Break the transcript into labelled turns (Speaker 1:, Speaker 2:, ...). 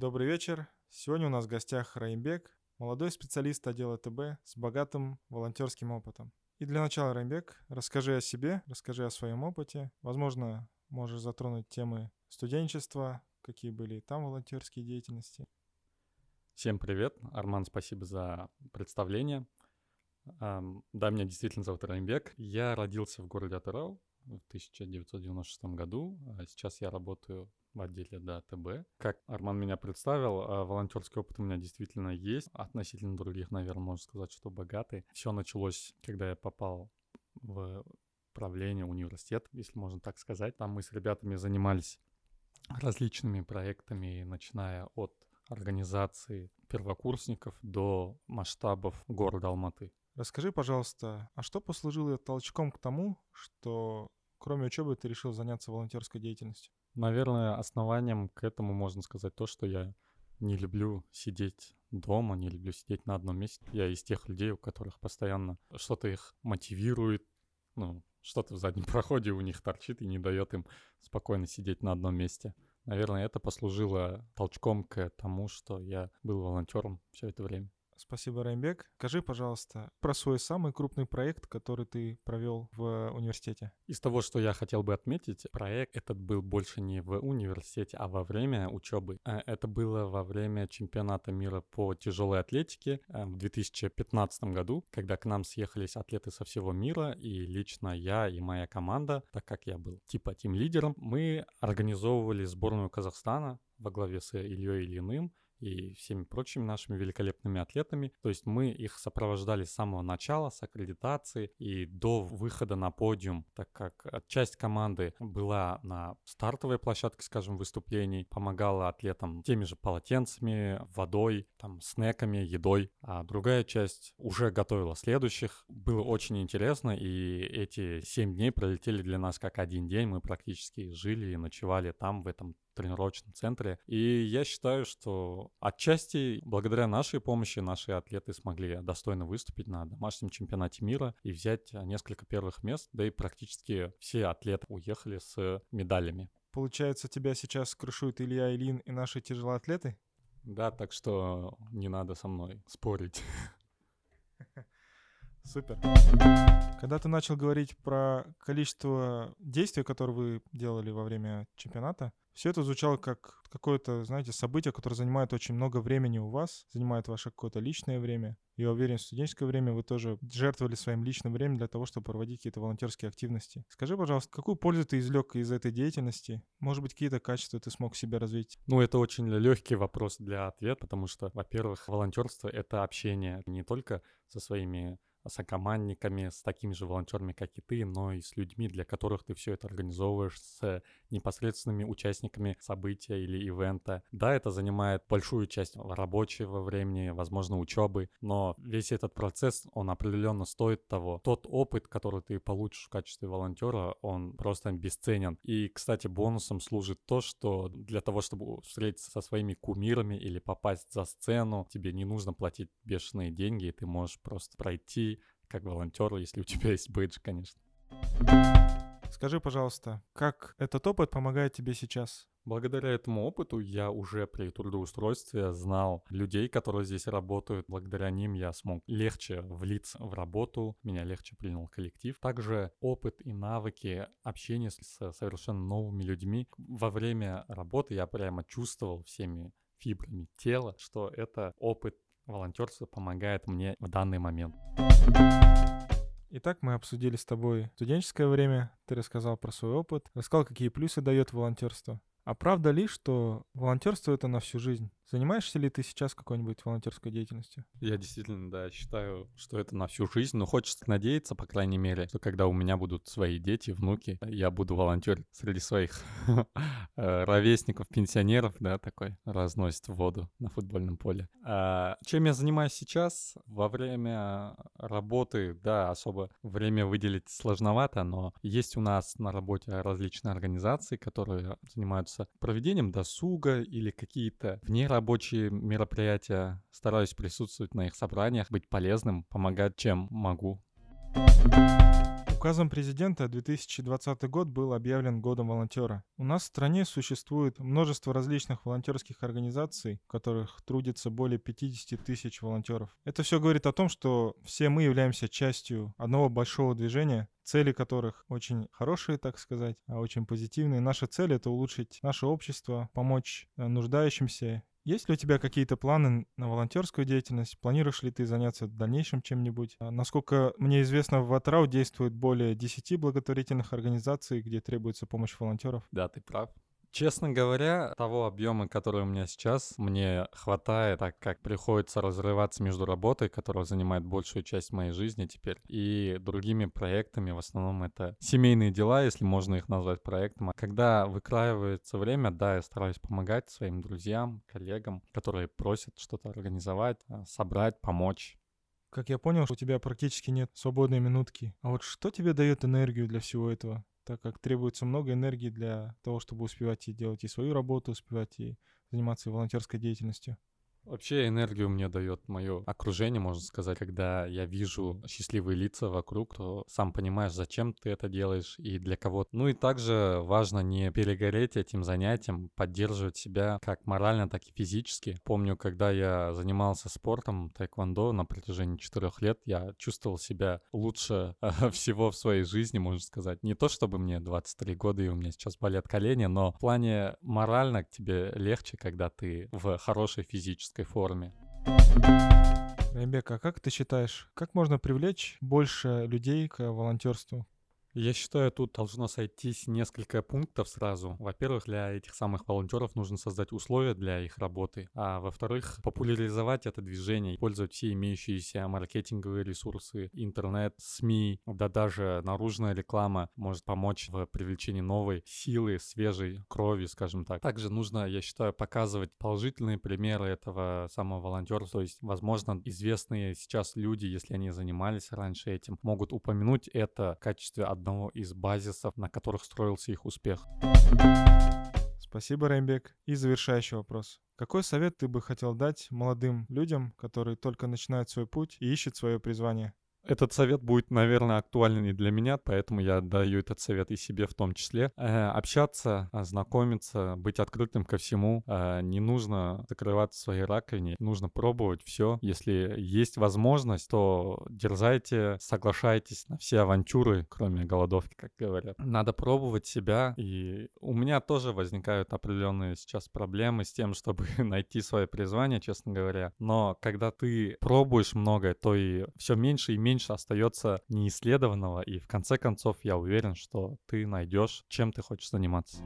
Speaker 1: Добрый вечер. Сегодня у нас в гостях Раимбек, молодой специалист отдела ТБ с богатым волонтерским опытом. И для начала, Раимбек, расскажи о себе, расскажи о своем опыте. Возможно, можешь затронуть темы студенчества, какие были там волонтерские деятельности.
Speaker 2: Всем привет. Арман, спасибо за представление. Да, меня действительно зовут Раимбек. Я родился в городе Атырау в 1996 году. А сейчас я работаю в отделе да, ТБ. Как Арман меня представил, а, волонтерский опыт у меня действительно есть. Относительно других, наверное, можно сказать, что богатый. Все началось, когда я попал в правление университета, если можно так сказать. Там мы с ребятами занимались различными проектами, начиная от организации первокурсников до масштабов города Алматы.
Speaker 1: Расскажи, пожалуйста, а что послужило толчком к тому, что кроме учебы ты решил заняться волонтерской деятельностью?
Speaker 2: Наверное, основанием к этому можно сказать то, что я не люблю сидеть дома, не люблю сидеть на одном месте. Я из тех людей, у которых постоянно что-то их мотивирует, ну, что-то в заднем проходе у них торчит и не дает им спокойно сидеть на одном месте. Наверное, это послужило толчком к тому, что я был волонтером все это время.
Speaker 1: Спасибо, Раймбек. Скажи, пожалуйста, про свой самый крупный проект, который ты провел в университете.
Speaker 2: Из того, что я хотел бы отметить, проект этот был больше не в университете, а во время учебы. Э, это было во время чемпионата мира по тяжелой атлетике э, в 2015 году, когда к нам съехались атлеты со всего мира, и лично я и моя команда, так как я был типа тим-лидером, мы организовывали сборную Казахстана во главе с Ильей Ильиным, и всеми прочими нашими великолепными атлетами. То есть мы их сопровождали с самого начала, с аккредитации и до выхода на подиум, так как часть команды была на стартовой площадке, скажем, выступлений, помогала атлетам теми же полотенцами, водой, там, снеками, едой, а другая часть уже готовила следующих. Было очень интересно, и эти семь дней пролетели для нас как один день. Мы практически жили и ночевали там, в этом тренировочном центре. И я считаю, что отчасти благодаря нашей помощи наши атлеты смогли достойно выступить на домашнем чемпионате мира и взять несколько первых мест, да и практически все атлеты уехали с медалями.
Speaker 1: Получается, тебя сейчас крышуют Илья Ильин и наши тяжелоатлеты?
Speaker 2: Да, так что не надо со мной спорить.
Speaker 1: Супер. Когда ты начал говорить про количество действий, которые вы делали во время чемпионата, все это звучало как какое-то, знаете, событие, которое занимает очень много времени у вас, занимает ваше какое-то личное время. Я уверен, в студенческое время вы тоже жертвовали своим личным временем для того, чтобы проводить какие-то волонтерские активности. Скажи, пожалуйста, какую пользу ты извлек из этой деятельности? Может быть, какие-то качества ты смог в себе развить?
Speaker 2: Ну, это очень легкий вопрос для ответа, потому что, во-первых, волонтерство — это общение не только со своими с окомандниками, с такими же волонтерами, как и ты, но и с людьми, для которых ты все это организовываешь, с непосредственными участниками события или ивента. Да, это занимает большую часть рабочего времени, возможно, учебы, но весь этот процесс, он определенно стоит того. Тот опыт, который ты получишь в качестве волонтера, он просто бесценен. И, кстати, бонусом служит то, что для того, чтобы встретиться со своими кумирами или попасть за сцену, тебе не нужно платить бешеные деньги, и ты можешь просто пройти как волонтер, если у тебя есть бейдж, конечно.
Speaker 1: Скажи, пожалуйста, как этот опыт помогает тебе сейчас?
Speaker 2: Благодаря этому опыту я уже при трудоустройстве знал людей, которые здесь работают. Благодаря ним я смог легче влиться в работу, меня легче принял коллектив. Также опыт и навыки общения с совершенно новыми людьми. Во время работы я прямо чувствовал всеми фибрами тела, что это опыт волонтерство помогает мне в данный момент.
Speaker 1: Итак, мы обсудили с тобой студенческое время, ты рассказал про свой опыт, рассказал, какие плюсы дает волонтерство. А правда ли, что волонтерство это на всю жизнь? Занимаешься ли ты сейчас какой-нибудь волонтерской деятельностью?
Speaker 2: Я действительно, да, считаю, что это на всю жизнь, но хочется надеяться, по крайней мере, что когда у меня будут свои дети, внуки, я буду волонтерить среди своих э, ровесников, пенсионеров, да, такой, разносит воду на футбольном поле. А чем я занимаюсь сейчас? Во время работы, да, особо время выделить сложновато, но есть у нас на работе различные организации, которые занимаются проведением досуга или какие-то вне рабочие мероприятия. Стараюсь присутствовать на их собраниях, быть полезным, помогать чем могу.
Speaker 1: Указом президента 2020 год был объявлен годом волонтера. У нас в стране существует множество различных волонтерских организаций, в которых трудится более 50 тысяч волонтеров. Это все говорит о том, что все мы являемся частью одного большого движения, цели которых очень хорошие, так сказать, а очень позитивные. Наша цель — это улучшить наше общество, помочь нуждающимся есть ли у тебя какие-то планы на волонтерскую деятельность? Планируешь ли ты заняться в дальнейшем чем-нибудь? А, насколько мне известно, в Ватрау действует более 10 благотворительных организаций, где требуется помощь волонтеров.
Speaker 2: Да, ты прав. Честно говоря, того объема, который у меня сейчас, мне хватает, так как приходится разрываться между работой, которая занимает большую часть моей жизни теперь, и другими проектами. В основном это семейные дела, если можно их назвать проектом. Когда выкраивается время, да, я стараюсь помогать своим друзьям, коллегам, которые просят что-то организовать, а, собрать, помочь.
Speaker 1: Как я понял, у тебя практически нет свободной минутки. А вот что тебе дает энергию для всего этого? Так как требуется много энергии для того, чтобы успевать и делать и свою работу, успевать и заниматься волонтерской деятельностью.
Speaker 2: Вообще энергию мне дает мое окружение, можно сказать, когда я вижу счастливые лица вокруг, то сам понимаешь, зачем ты это делаешь и для кого. Ну и также важно не перегореть этим занятием, поддерживать себя как морально, так и физически. Помню, когда я занимался спортом, тэквондо на протяжении четырех лет, я чувствовал себя лучше всего в своей жизни, можно сказать. Не то, чтобы мне 23 года и у меня сейчас болят колени, но в плане морально тебе легче, когда ты в хорошей физической физической форме.
Speaker 1: Ребека, а как ты считаешь, как можно привлечь больше людей к волонтерству?
Speaker 2: Я считаю, тут должно сойтись несколько пунктов сразу. Во-первых, для этих самых волонтеров нужно создать условия для их работы, а во-вторых, популяризовать это движение, использовать все имеющиеся маркетинговые ресурсы, интернет, СМИ, да даже наружная реклама может помочь в привлечении новой силы, свежей крови, скажем так. Также нужно, я считаю, показывать положительные примеры этого самого волонтерства, то есть, возможно, известные сейчас люди, если они занимались раньше этим, могут упомянуть это в качестве одного одного из базисов, на которых строился их успех.
Speaker 1: Спасибо, Реймбек. И завершающий вопрос. Какой совет ты бы хотел дать молодым людям, которые только начинают свой путь и ищут свое призвание?
Speaker 2: Этот совет будет, наверное, актуален и для меня, поэтому я даю этот совет и себе в том числе. Э, общаться, знакомиться, быть открытым ко всему. Э, не нужно закрываться в своей раковине, нужно пробовать все. Если есть возможность, то дерзайте, соглашайтесь на все авантюры, кроме голодовки, как говорят. Надо пробовать себя, и у меня тоже возникают определенные сейчас проблемы с тем, чтобы найти свое призвание, честно говоря. Но когда ты пробуешь многое, то и все меньше и меньше меньше остается неисследованного, и в конце концов я уверен, что ты найдешь, чем ты хочешь заниматься.